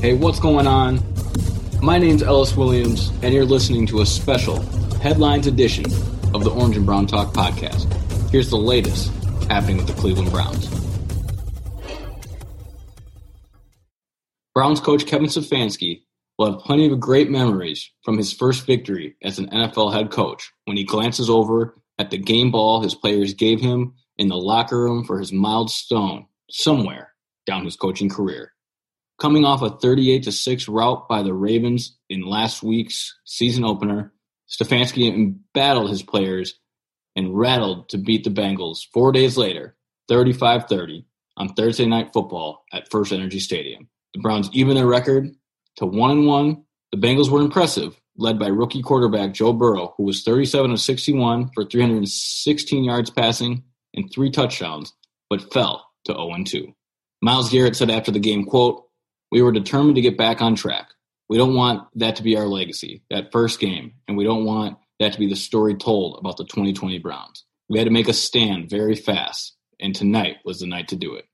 Hey, what's going on? My name's Ellis Williams, and you're listening to a special headlines edition of the Orange and Brown Talk podcast. Here's the latest happening with the Cleveland Browns. Browns coach Kevin Stefanski will have plenty of great memories from his first victory as an NFL head coach when he glances over at the game ball his players gave him in the locker room for his milestone somewhere down his coaching career. Coming off a 38 to 6 rout by the Ravens in last week's season opener, Stefanski embattled his players and rattled to beat the Bengals four days later, 35 30, on Thursday Night Football at First Energy Stadium. The Browns even their record to 1 and 1. The Bengals were impressive, led by rookie quarterback Joe Burrow, who was 37 of 61 for 316 yards passing and three touchdowns, but fell to 0 2. Myles Garrett said after the game, quote, We were determined to get back on track. We don't want that to be our legacy, that first game, and we don't want that to be the story told about the 2020 Browns. We had to make a stand very fast, and tonight was the night to do it.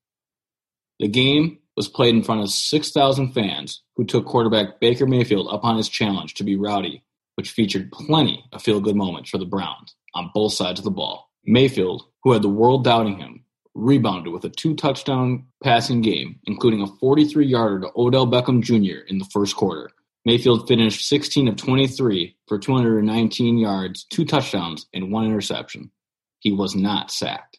The game was played in front of 6,000 fans who took quarterback Baker Mayfield up on his challenge to be rowdy, which featured plenty of feel good moments for the Browns on both sides of the ball. Mayfield, who had the world doubting him, rebounded with a two touchdown passing game, including a 43 yarder to Odell Beckham Jr. in the first quarter. Mayfield finished 16 of 23 for 219 yards, two touchdowns, and one interception. He was not sacked.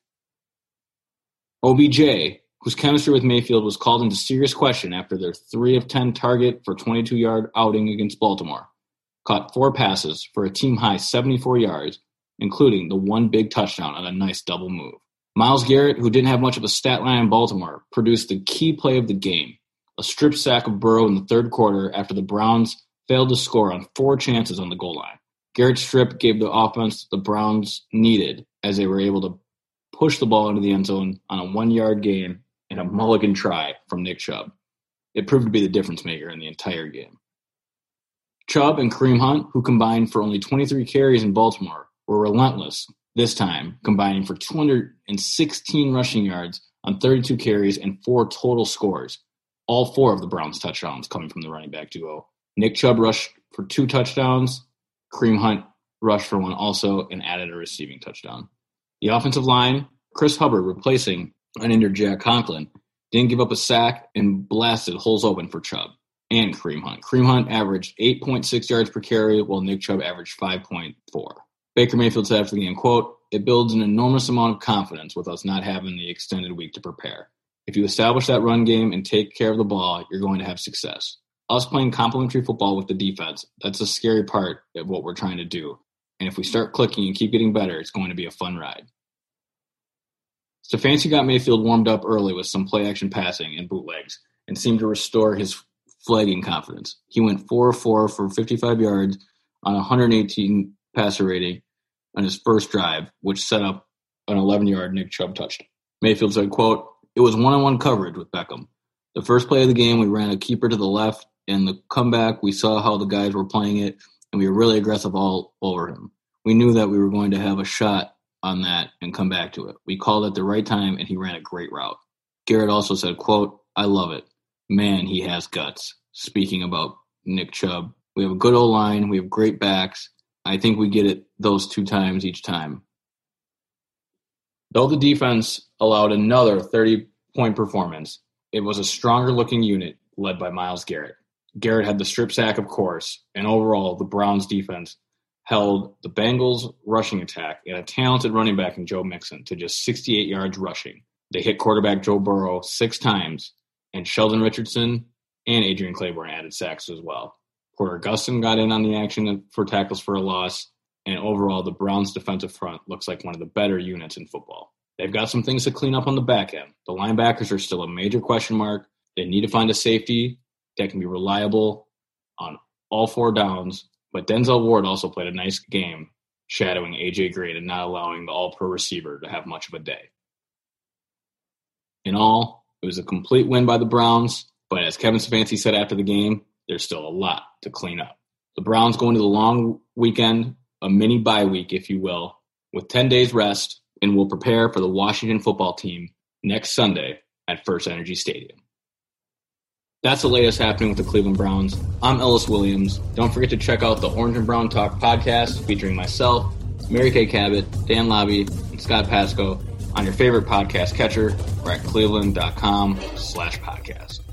OBJ, whose chemistry with Mayfield was called into serious question after their 3 of 10 target for 22 yard outing against Baltimore, caught four passes for a team high 74 yards, including the one big touchdown on a nice double move. Myles Garrett, who didn't have much of a stat line in Baltimore, produced the key play of the game a strip sack of Burrow in the third quarter after the Browns failed to score on four chances on the goal line. Garrett's strip gave the offense the Browns needed as they were able to push the ball into the end zone on a one yard gain and a mulligan try from Nick Chubb. It proved to be the difference maker in the entire game. Chubb and Kareem Hunt, who combined for only 23 carries in Baltimore, were relentless this time, combining for 216 rushing yards on 32 carries and four total scores. All four of the Browns' touchdowns coming from the running back duo. Nick Chubb rushed for two touchdowns. Kareem Hunt rushed for one also and added a receiving touchdown. The offensive line, Chris Hubbard replacing an injured Jack Conklin, didn't give up a sack and blasted holes open for Chubb and Kareem Hunt. Kareem Hunt averaged 8.6 yards per carry, while Nick Chubb averaged 5.4. Baker Mayfield said after the game, quote, it builds an enormous amount of confidence with us not having the extended week to prepare. If you establish that run game and take care of the ball, you're going to have success. Us playing complementary football with the defense, that's a scary part of what we're trying to do. And if we start clicking and keep getting better, it's going to be a fun ride. Stefanski got Mayfield warmed up early with some play action passing and bootlegs and seemed to restore his flagging confidence. He went 4 4 for 55 yards on 118 passer rating on his first drive, which set up an 11-yard Nick Chubb touchdown. Mayfield said, quote, It was one-on-one coverage with Beckham. The first play of the game, we ran a keeper to the left, and the comeback, we saw how the guys were playing it, and we were really aggressive all over him. We knew that we were going to have a shot on that and come back to it. We called at the right time, and he ran a great route. Garrett also said, quote, I love it. Man, he has guts. Speaking about Nick Chubb. We have a good old line. We have great backs. I think we get it those two times each time. Though the defense allowed another 30 point performance, it was a stronger looking unit led by Myles Garrett. Garrett had the strip sack, of course, and overall, the Browns defense held the Bengals' rushing attack and a talented running back in Joe Mixon to just 68 yards rushing. They hit quarterback Joe Burrow six times, and Sheldon Richardson and Adrian Clayborn added sacks as well. Porter Gustin got in on the action for tackles for a loss, and overall, the Browns' defensive front looks like one of the better units in football. They've got some things to clean up on the back end. The linebackers are still a major question mark. They need to find a safety that can be reliable on all four downs. But Denzel Ward also played a nice game shadowing AJ Green and not allowing the all pro receiver to have much of a day. In all, it was a complete win by the Browns, but as Kevin Stefanski said after the game, there's still a lot to clean up. The Browns go into the long weekend, a mini bye week, if you will, with 10 days rest, and will prepare for the Washington football team next Sunday at First Energy Stadium. That's the latest happening with the Cleveland Browns. I'm Ellis Williams. Don't forget to check out the Orange and Brown Talk podcast featuring myself, Mary Kay Cabot, Dan Labbe, and Scott Patsko on your favorite podcast catcher or at cleveland.com slash podcast.